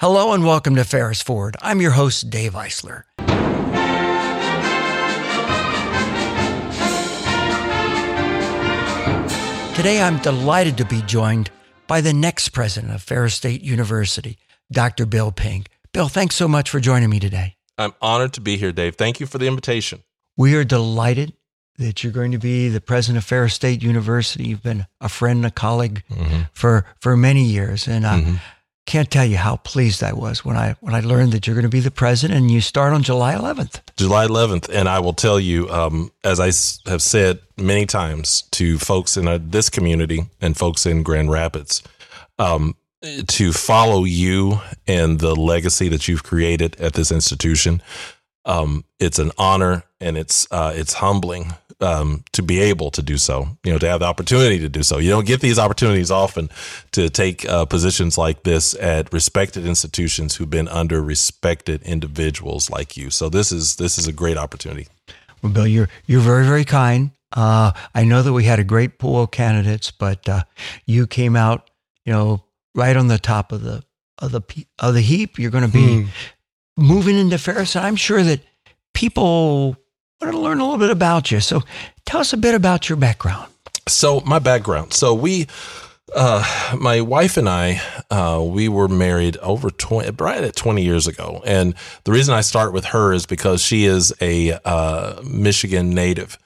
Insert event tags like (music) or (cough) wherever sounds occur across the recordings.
Hello and welcome to Ferris Forward. I'm your host, Dave Eisler. Today, I'm delighted to be joined by the next president of Ferris State University, Dr. Bill Pink. Bill, thanks so much for joining me today. I'm honored to be here, Dave. Thank you for the invitation. We are delighted that you're going to be the president of Ferris State University. You've been a friend and a colleague mm-hmm. for for many years, and I mm-hmm. Can't tell you how pleased I was when I when I learned that you're going to be the president. And you start on July 11th. July 11th, and I will tell you, um, as I have said many times to folks in uh, this community and folks in Grand Rapids. Um, to follow you and the legacy that you've created at this institution. Um, it's an honor and it's uh, it's humbling um, to be able to do so. You know, to have the opportunity to do so. You don't get these opportunities often to take uh, positions like this at respected institutions who've been under respected individuals like you. So this is this is a great opportunity. Well, Bill, you're you're very very kind. Uh, I know that we had a great pool of candidates, but uh, you came out, you know, right on the top of the of the of the heap. You're going to be hmm. moving into Ferris. I'm sure that people want to learn a little bit about you. So tell us a bit about your background. So my background. So we, uh, my wife and I, uh, we were married over 20, right at 20 years ago. And the reason I start with her is because she is a uh, Michigan native.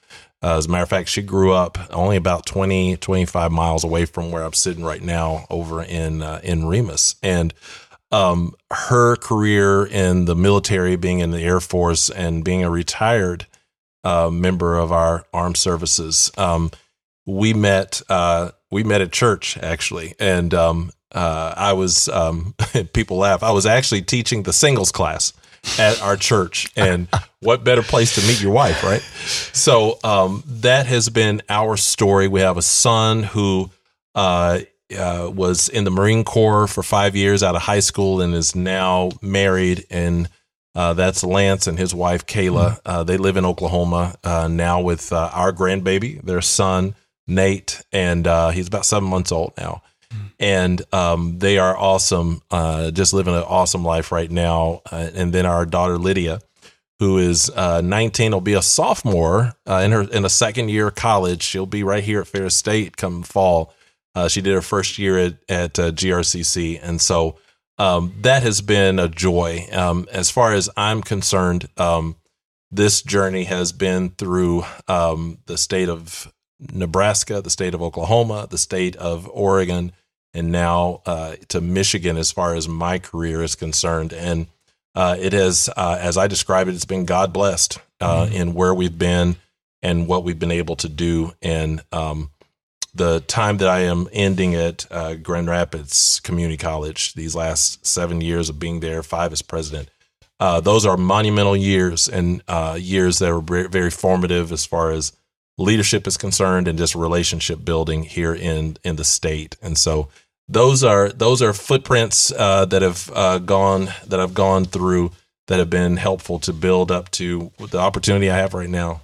Uh, as a matter of fact, she grew up only about 20, 25 miles away from where I'm sitting right now over in, uh, in Remus. And um, her career in the military, being in the Air Force and being a retired uh, member of our armed services. Um, we met uh, we met at church actually, and um, uh, I was um, (laughs) people laugh. I was actually teaching the singles class at our church, and (laughs) what better place to meet your wife, right? So um, that has been our story. We have a son who. Uh, uh, was in the Marine Corps for five years out of high school and is now married and uh, that's Lance and his wife Kayla. Mm-hmm. Uh, they live in Oklahoma uh, now with uh, our grandbaby, their son Nate, and uh, he's about seven months old now. Mm-hmm. And um, they are awesome, uh, just living an awesome life right now. and then our daughter Lydia, who is 19, will be a sophomore in her in a second year of college. She'll be right here at Ferris State come fall. she did her first year at, at GRCC, and so um, that has been a joy. Um, as far as I'm concerned, um, this journey has been through um, the state of Nebraska, the state of Oklahoma, the state of Oregon, and now uh, to Michigan as far as my career is concerned. And uh, it has, uh, as I describe it, it's been God blessed uh, mm-hmm. in where we've been and what we've been able to do. And um, the time that I am ending at uh, Grand Rapids Community College, these last seven years of being there, five as president, uh, those are monumental years and uh, years that are very formative as far as leadership is concerned and just relationship building here in in the state. And so those are those are footprints uh, that have uh, gone that I've gone through that have been helpful to build up to the opportunity I have right now.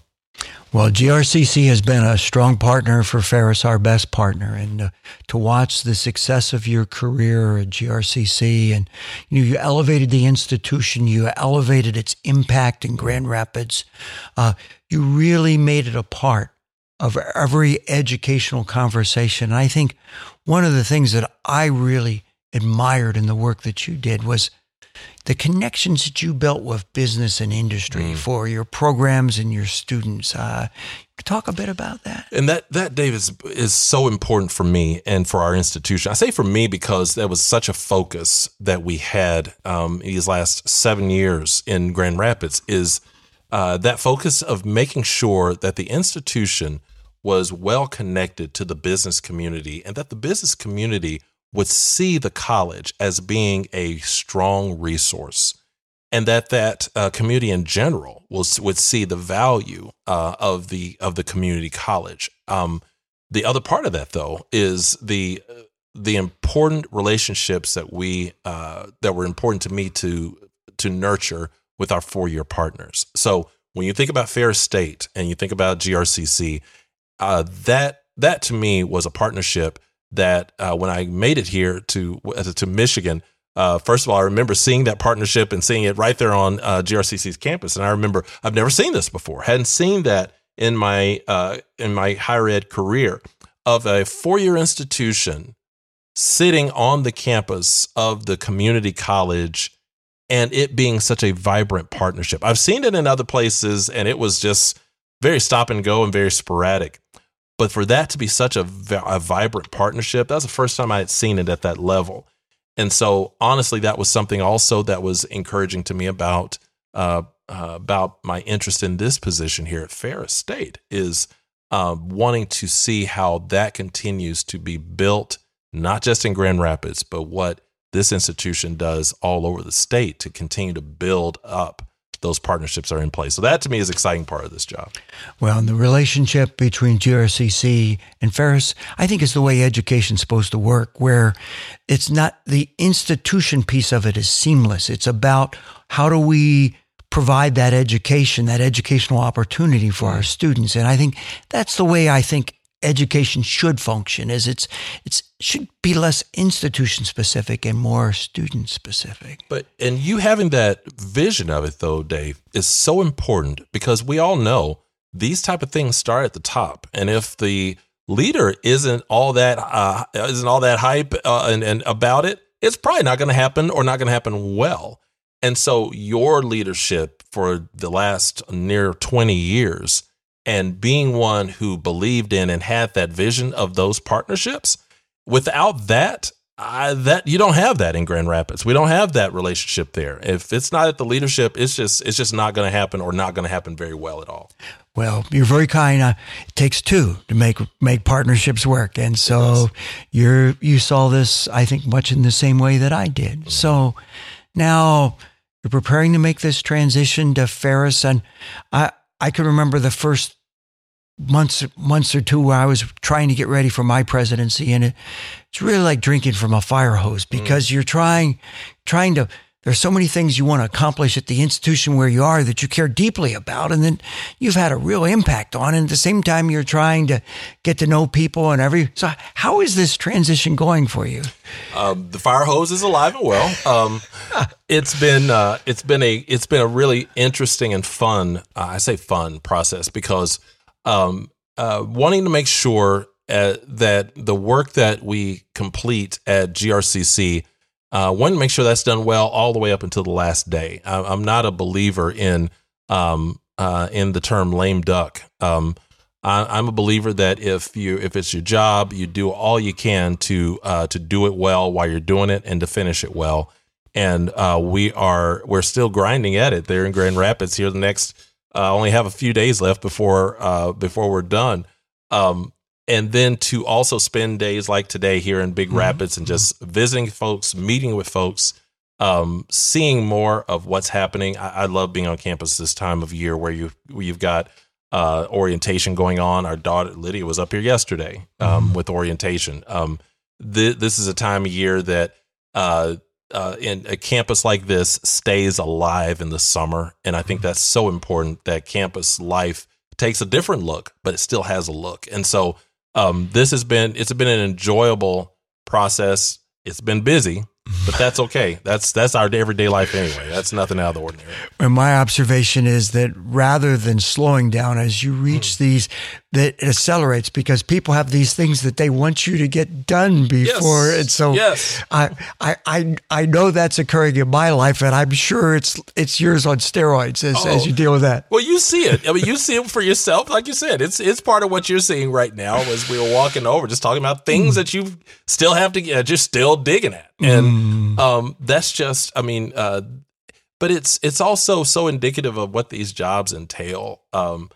Well, GRCC has been a strong partner for Ferris, our best partner, and uh, to watch the success of your career at GRCC, and you, know, you elevated the institution, you elevated its impact in Grand Rapids, uh, you really made it a part of every educational conversation. And I think one of the things that I really admired in the work that you did was the connections that you built with business and industry mm. for your programs and your students. Uh, talk a bit about that. And that that Dave is is so important for me and for our institution. I say for me because that was such a focus that we had um, these last seven years in Grand Rapids. Is uh, that focus of making sure that the institution was well connected to the business community and that the business community would see the college as being a strong resource and that that uh, community in general will, would see the value uh, of the of the community college. Um, the other part of that, though, is the the important relationships that we uh, that were important to me to to nurture with our four year partners. So when you think about Ferris State and you think about GRCC, uh, that that to me was a partnership that uh, when I made it here to to Michigan, uh, first of all, I remember seeing that partnership and seeing it right there on uh, GRCC's campus, and I remember I've never seen this before. Hadn't seen that in my uh, in my higher ed career of a four year institution sitting on the campus of the community college and it being such a vibrant partnership. I've seen it in other places and it was just very stop and go and very sporadic. But for that to be such a, a vibrant partnership, that's the first time I had seen it at that level. And so, honestly, that was something also that was encouraging to me about uh, uh, about my interest in this position here at Ferris State is uh, wanting to see how that continues to be built, not just in Grand Rapids, but what this institution does all over the state to continue to build up those partnerships are in place. So that to me is an exciting part of this job. Well, and the relationship between GRCC and Ferris, I think is the way education's supposed to work, where it's not the institution piece of it is seamless. It's about how do we provide that education, that educational opportunity for our students. And I think that's the way I think education should function is it's it's should be less institution specific and more student specific. But and you having that vision of it though dave is so important because we all know these type of things start at the top. And if the leader isn't all that uh, isn't all that hype uh, and, and about it it's probably not going to happen or not going to happen well. And so your leadership for the last near 20 years and being one who believed in and had that vision of those partnerships without that I, that you don't have that in Grand Rapids. We don't have that relationship there. If it's not at the leadership, it's just it's just not going to happen or not going to happen very well at all. Well, you're very kind. Uh, it takes two to make make partnerships work, and so you're you saw this, I think, much in the same way that I did. Mm-hmm. So now you're preparing to make this transition to Ferris, and I I can remember the first months months or two where I was trying to get ready for my presidency, and it, it's really like drinking from a fire hose mm. because mm. you're trying trying to. There's so many things you want to accomplish at the institution where you are that you care deeply about, and then you've had a real impact on. And at the same time, you're trying to get to know people and every. So, how is this transition going for you? Um, the fire hose is alive and well. Um, (laughs) it's been uh, it's been a it's been a really interesting and fun. Uh, I say fun process because um, uh, wanting to make sure uh, that the work that we complete at GRCC, uh, to make sure that's done well all the way up until the last day. I, am not a believer in um, uh, in the term lame duck. Um, I, am a believer that if you if it's your job, you do all you can to uh, to do it well while you're doing it and to finish it well. And uh, we are we're still grinding at it there in Grand Rapids here the next uh, only have a few days left before uh, before we're done. Um, and then to also spend days like today here in Big mm-hmm. Rapids and just visiting folks, meeting with folks, um, seeing more of what's happening. I, I, love being on campus this time of year where you where you've got uh, orientation going on. Our daughter Lydia was up here yesterday um, mm-hmm. with orientation. Um, th- this is a time of year that uh, uh, in a campus like this stays alive in the summer. And I think mm-hmm. that's so important that campus life takes a different look, but it still has a look. And so um, this has been it's been an enjoyable process. It's been busy, but that's okay. That's that's our everyday life anyway. That's nothing out of the ordinary. And my observation is that rather than slowing down as you reach mm. these, that it accelerates because people have these things that they want you to get done before. Yes. And so yes. I, I I I know that's occurring in my life, and I'm sure it's it's yours on steroids as, oh. as you deal with that. Well, you see it. I mean, you see it for yourself, like you said. It's it's part of what you're seeing right now. As we were walking over, just talking about things mm. that you still have to get, just still digging at, and. Mm Mm. Um, that's just, I mean, uh, but it's it's also so indicative of what these jobs entail um,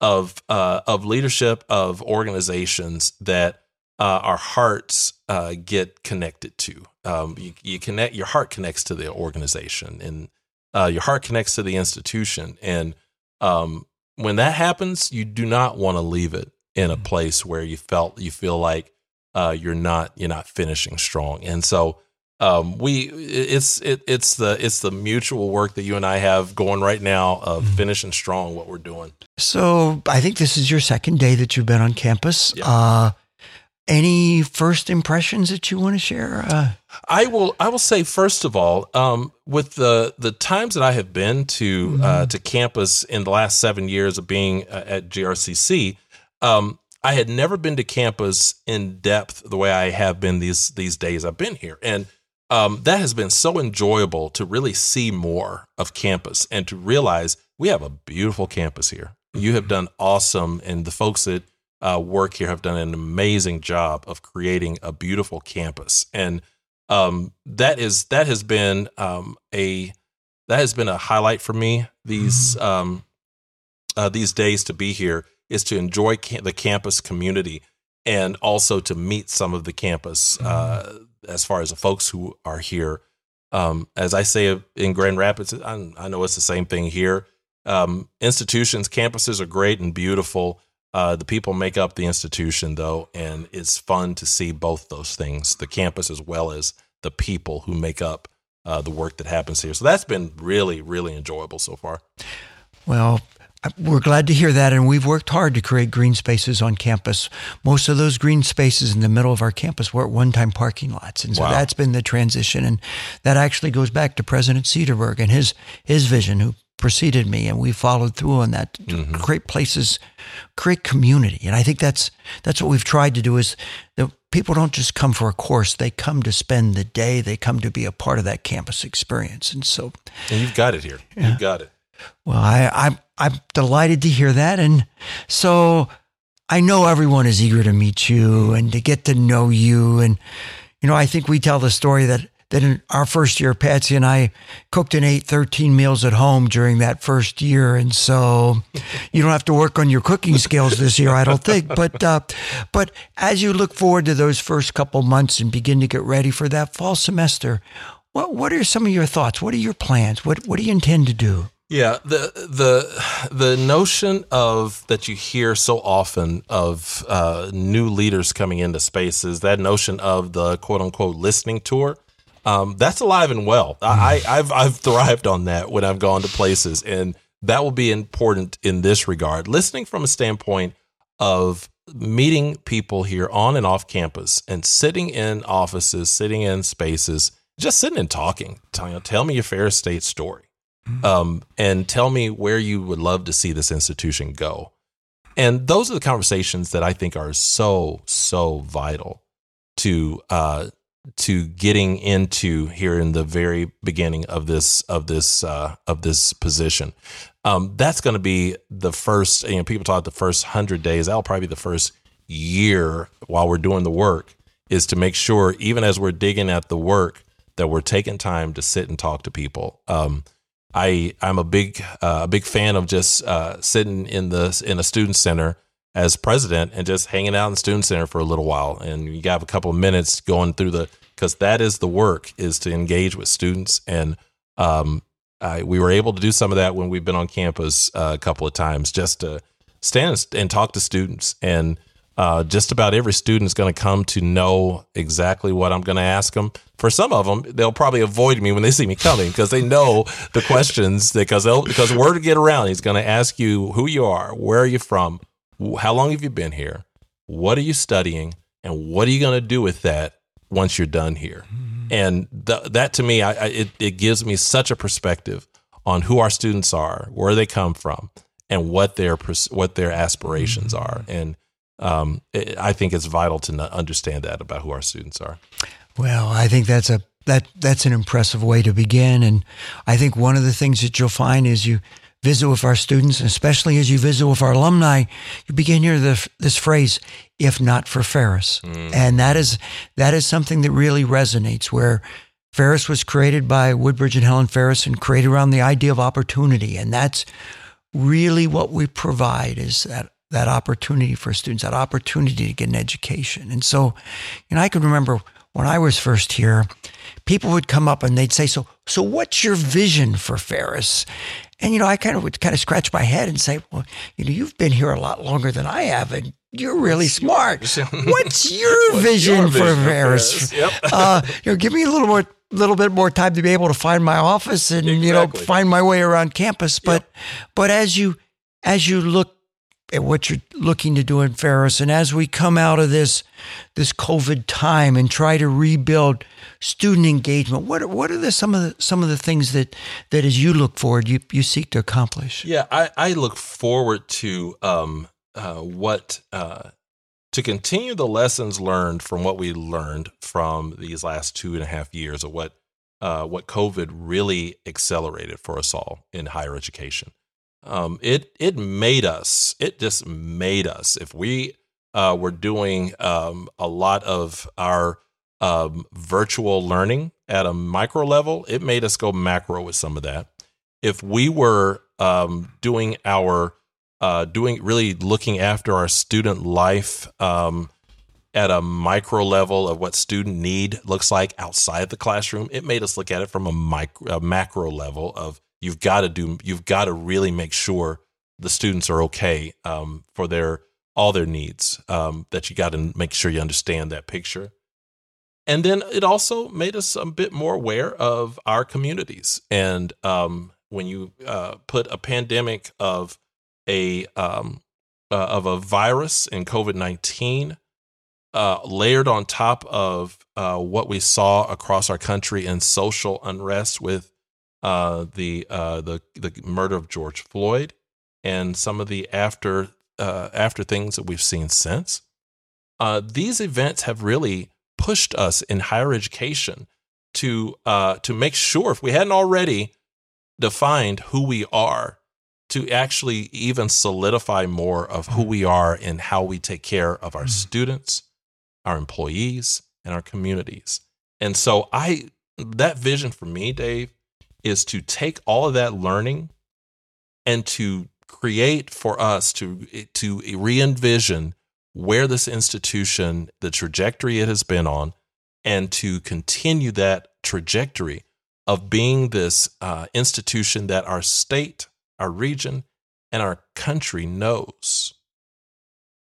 of uh, of leadership of organizations that uh, our hearts uh, get connected to. Um, you, you, connect your heart connects to the organization, and uh, your heart connects to the institution. And um, when that happens, you do not want to leave it in a mm. place where you felt you feel like uh, you're not you're not finishing strong. And so um, we it's it, it's the it's the mutual work that you and I have going right now of mm-hmm. finishing strong what we're doing. So I think this is your second day that you've been on campus. Yeah. Uh, any first impressions that you want to share? Uh, I will. I will say first of all, um, with the the times that I have been to mm-hmm. uh, to campus in the last seven years of being uh, at GRCC, um, I had never been to campus in depth the way I have been these these days I've been here, and um, that has been so enjoyable to really see more of campus and to realize we have a beautiful campus here. You have done awesome, and the folks that uh, work here have done an amazing job of creating a beautiful campus, and um, that is that has been um, a that has been a highlight for me these mm-hmm. um, uh, these days to be here is to enjoy the campus community and also to meet some of the campus uh, mm-hmm. As far as the folks who are here. Um, as I say in Grand Rapids, I, I, know it's the same thing here. Um, institutions, campuses are great and beautiful. Uh, the people make up the institution, though, and it's fun to see both those things the campus as well as the people who make up uh, the work that happens here. So that's been really, really enjoyable so far. Well, we're glad to hear that, and we've worked hard to create green spaces on campus. Most of those green spaces in the middle of our campus were at one-time parking lots, and so wow. that's been the transition. And that actually goes back to President Sederburg and his his vision, who preceded me, and we followed through on that. Mm-hmm. Create places, create community, and I think that's that's what we've tried to do. Is that people don't just come for a course; they come to spend the day. They come to be a part of that campus experience, and so. And you've got it here. Yeah. You've got it. Well, I, I'm I'm delighted to hear that, and so I know everyone is eager to meet you and to get to know you, and you know I think we tell the story that that in our first year, Patsy and I cooked and ate 13 meals at home during that first year. And so you don't have to work on your cooking skills this year, I don't think. But, uh, but as you look forward to those first couple months and begin to get ready for that fall semester, what, what are some of your thoughts? What are your plans? What, what do you intend to do? Yeah, the the the notion of that you hear so often of uh, new leaders coming into spaces, that notion of the quote unquote listening tour, um, that's alive and well. I, I've I've thrived on that when I've gone to places, and that will be important in this regard. Listening from a standpoint of meeting people here on and off campus, and sitting in offices, sitting in spaces, just sitting and talking. Tell, tell me your Ferris State story. Um, and tell me where you would love to see this institution go. And those are the conversations that I think are so so vital to uh, to getting into here in the very beginning of this of this uh, of this position. Um, that's going to be the first. You know, people talk the first hundred days. That'll probably be the first year while we're doing the work. Is to make sure, even as we're digging at the work, that we're taking time to sit and talk to people. Um, I I'm a big uh, big fan of just uh, sitting in the in a student center as president and just hanging out in the student center for a little while, and you have a couple of minutes going through the because that is the work is to engage with students, and um, I, we were able to do some of that when we've been on campus uh, a couple of times, just to stand and talk to students. And uh, just about every student is going to come to know exactly what I'm going to ask them. For some of them, they'll probably avoid me when they see me coming because they know the questions because they'll, because word to get around. He's going to ask you who you are, where are you from, how long have you been here, what are you studying, and what are you going to do with that once you're done here. Mm-hmm. And th- that to me, I, I, it, it gives me such a perspective on who our students are, where they come from, and what their what their aspirations mm-hmm. are. And um, it, I think it's vital to understand that about who our students are. Well, I think that's a that that's an impressive way to begin, and I think one of the things that you'll find is you visit with our students, especially as you visit with our alumni, you begin to hear the, this phrase, "if not for Ferris," mm. and that is that is something that really resonates. Where Ferris was created by Woodbridge and Helen Ferris and created around the idea of opportunity, and that's really what we provide is that that opportunity for students, that opportunity to get an education. And so, you know, I can remember when I was first here, people would come up and they'd say, "So, so what's your vision for Ferris?" And you know, I kind of would kind of scratch my head and say, "Well, you know, you've been here a lot longer than I have, and you're really smart. (laughs) What's your What's vision your for Ferris? Yep. (laughs) uh, you know, give me a little more." little bit more time to be able to find my office and exactly. you know find my way around campus but yep. but as you as you look at what you're looking to do in Ferris. And as we come out of this this COVID time and try to rebuild student engagement, what are, what are the some of the some of the things that that as you look forward you you seek to accomplish? Yeah, I, I look forward to um, uh, what uh, to continue the lessons learned from what we learned from these last two and a half years of what uh, what COVID really accelerated for us all in higher education. Um, it it made us. It just made us. If we uh, were doing um, a lot of our um, virtual learning at a micro level, it made us go macro with some of that. If we were um, doing our uh, doing really looking after our student life um, at a micro level of what student need looks like outside the classroom. It made us look at it from a micro, a macro level of you've got to do, you've got to really make sure the students are okay um, for their all their needs. Um, that you got to make sure you understand that picture. And then it also made us a bit more aware of our communities. And um, when you uh, put a pandemic of a um, uh, of a virus in COVID nineteen uh, layered on top of uh, what we saw across our country in social unrest with uh, the uh, the the murder of George Floyd and some of the after uh, after things that we've seen since. Uh, these events have really pushed us in higher education to to make sure, if we hadn't already defined who we are, to actually even solidify more of who we are and how we take care of our mm-hmm. students our employees, and our communities. And so I that vision for me, Dave, is to take all of that learning and to create for us to to re-envision where this institution, the trajectory it has been on, and to continue that trajectory of being this uh, institution that our state, our region, and our country knows.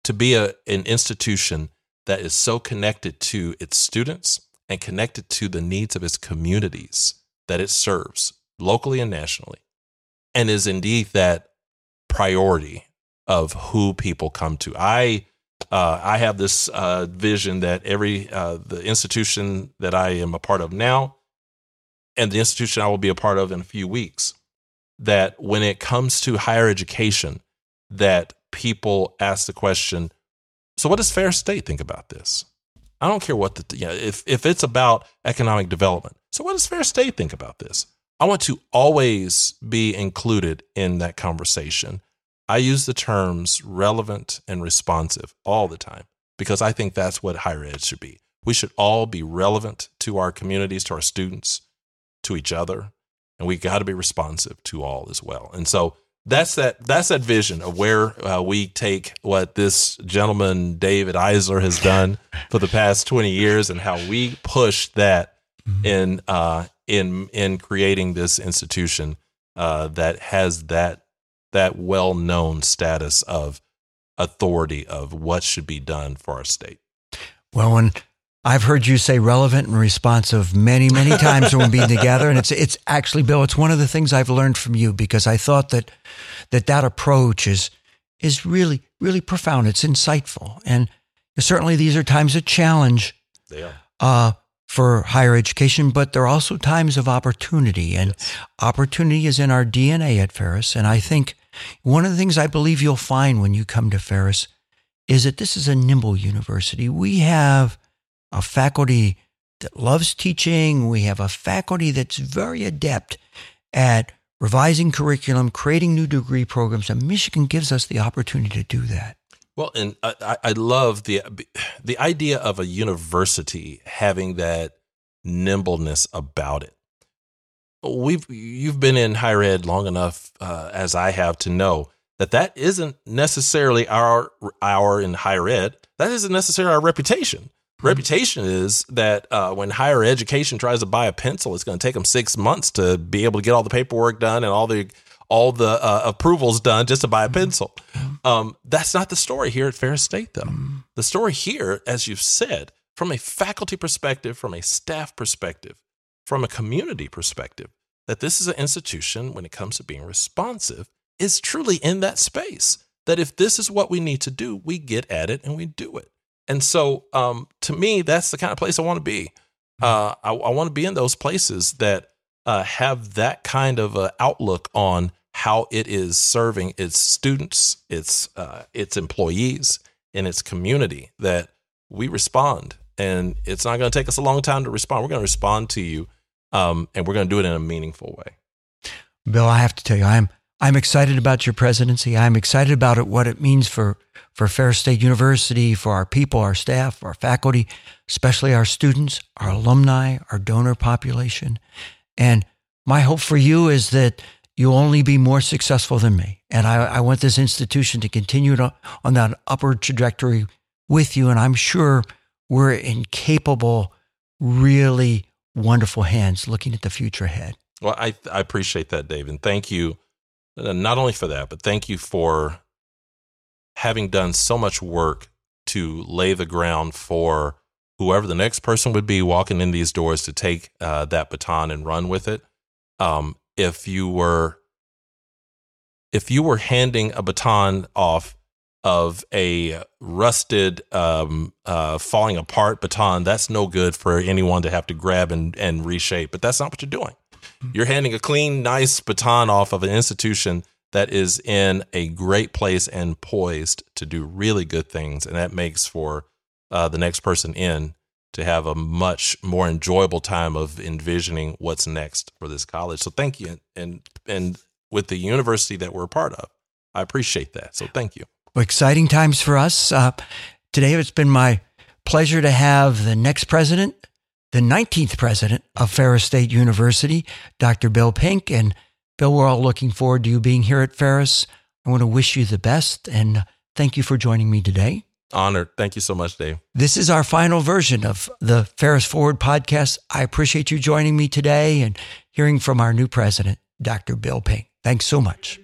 To be a, an institution that is so connected to its students and connected to the needs of its communities that it serves locally and nationally, and is indeed that priority of who people come to. I uh, I have this uh, vision that every uh, the institution that I am a part of now, and the institution I will be a part of in a few weeks, that when it comes to higher education, that people ask the question, so, what does Ferris State think about this? I don't care what the you know, if if it's about economic development. So, what does Ferris State think about this? I want to always be included in that conversation. I use the terms relevant and responsive all the time because I think that's what higher ed should be. We should all be relevant to our communities, to our students, to each other, and we got to be responsive to all as well. And so that's that that's that vision of where uh, we take what this gentleman David Eisler has done for the past 20 years and how we push that mm-hmm. in uh, in in creating this institution uh, that has that that well-known status of authority of what should be done for our state. Well, when I've heard you say relevant and responsive many, many times when we've been together. And it's, it's actually, Bill, it's one of the things I've learned from you because I thought that that, that approach is, is really, really profound. It's insightful. And certainly these are times of challenge uh, for higher education, but there are also times of opportunity. And yes. opportunity is in our DNA at Ferris. And I think one of the things I believe you'll find when you come to Ferris is that this is a nimble university. We have a faculty that loves teaching. We have a faculty that's very adept at revising curriculum, creating new degree programs, and Michigan gives us the opportunity to do that. Well, and I, I love the the idea of a university having that nimbleness about it. We've you've been in higher ed long enough uh, as I have to know that that isn't necessarily our our in higher ed. That isn't necessarily our reputation reputation is that uh, when higher education tries to buy a pencil, it's going to take them six months to be able to get all the paperwork done and all the all the uh, approvals done just to buy a pencil. Um, that's not the story here at Ferris State, though. The story here, as you've said, from a faculty perspective, from a staff perspective, from a community perspective, that this is an institution when it comes to being responsive is truly in that space that if this is what we need to do, we get at it and we do it. And so, um, to me, that's the kind of place I want to be. Uh, I, I want to be in those places that uh, have that kind of uh, outlook on how it is serving its students, its uh, its employees, and its community. That we respond, and it's not going to take us a long time to respond. We're going to respond to you, um, and we're going to do it in a meaningful way. Bill, I have to tell you, I'm I'm excited about your presidency. I'm excited about it, what it means for for Ferris State University, for our people, our staff, our faculty, especially our students, our alumni, our donor population. And my hope for you is that you'll only be more successful than me. And I, I want this institution to continue to, on that upward trajectory with you. And I'm sure we're in capable, really wonderful hands looking at the future ahead. Well, I, I appreciate that, Dave. And thank you, not only for that, but thank you for having done so much work to lay the ground for whoever the next person would be walking in these doors to take uh, that baton and run with it. Um, if you were if you were handing a baton off of a rusted, um, uh, falling apart baton, that's no good for anyone to have to grab and, and reshape. But that's not what you're doing. You're handing a clean, nice baton off of an institution that is in a great place and poised to do really good things. And that makes for uh, the next person in to have a much more enjoyable time of envisioning what's next for this college. So thank you. And, and with the university that we're a part of, I appreciate that. So thank you. Well, exciting times for us. Uh, today, it's been my pleasure to have the next president, the 19th president of Ferris State University, Dr. Bill Pink. And Bill, we're all looking forward to you being here at Ferris. I want to wish you the best and thank you for joining me today. Honored. Thank you so much, Dave. This is our final version of the Ferris Forward podcast. I appreciate you joining me today and hearing from our new president, Dr. Bill Pink. Thanks so much.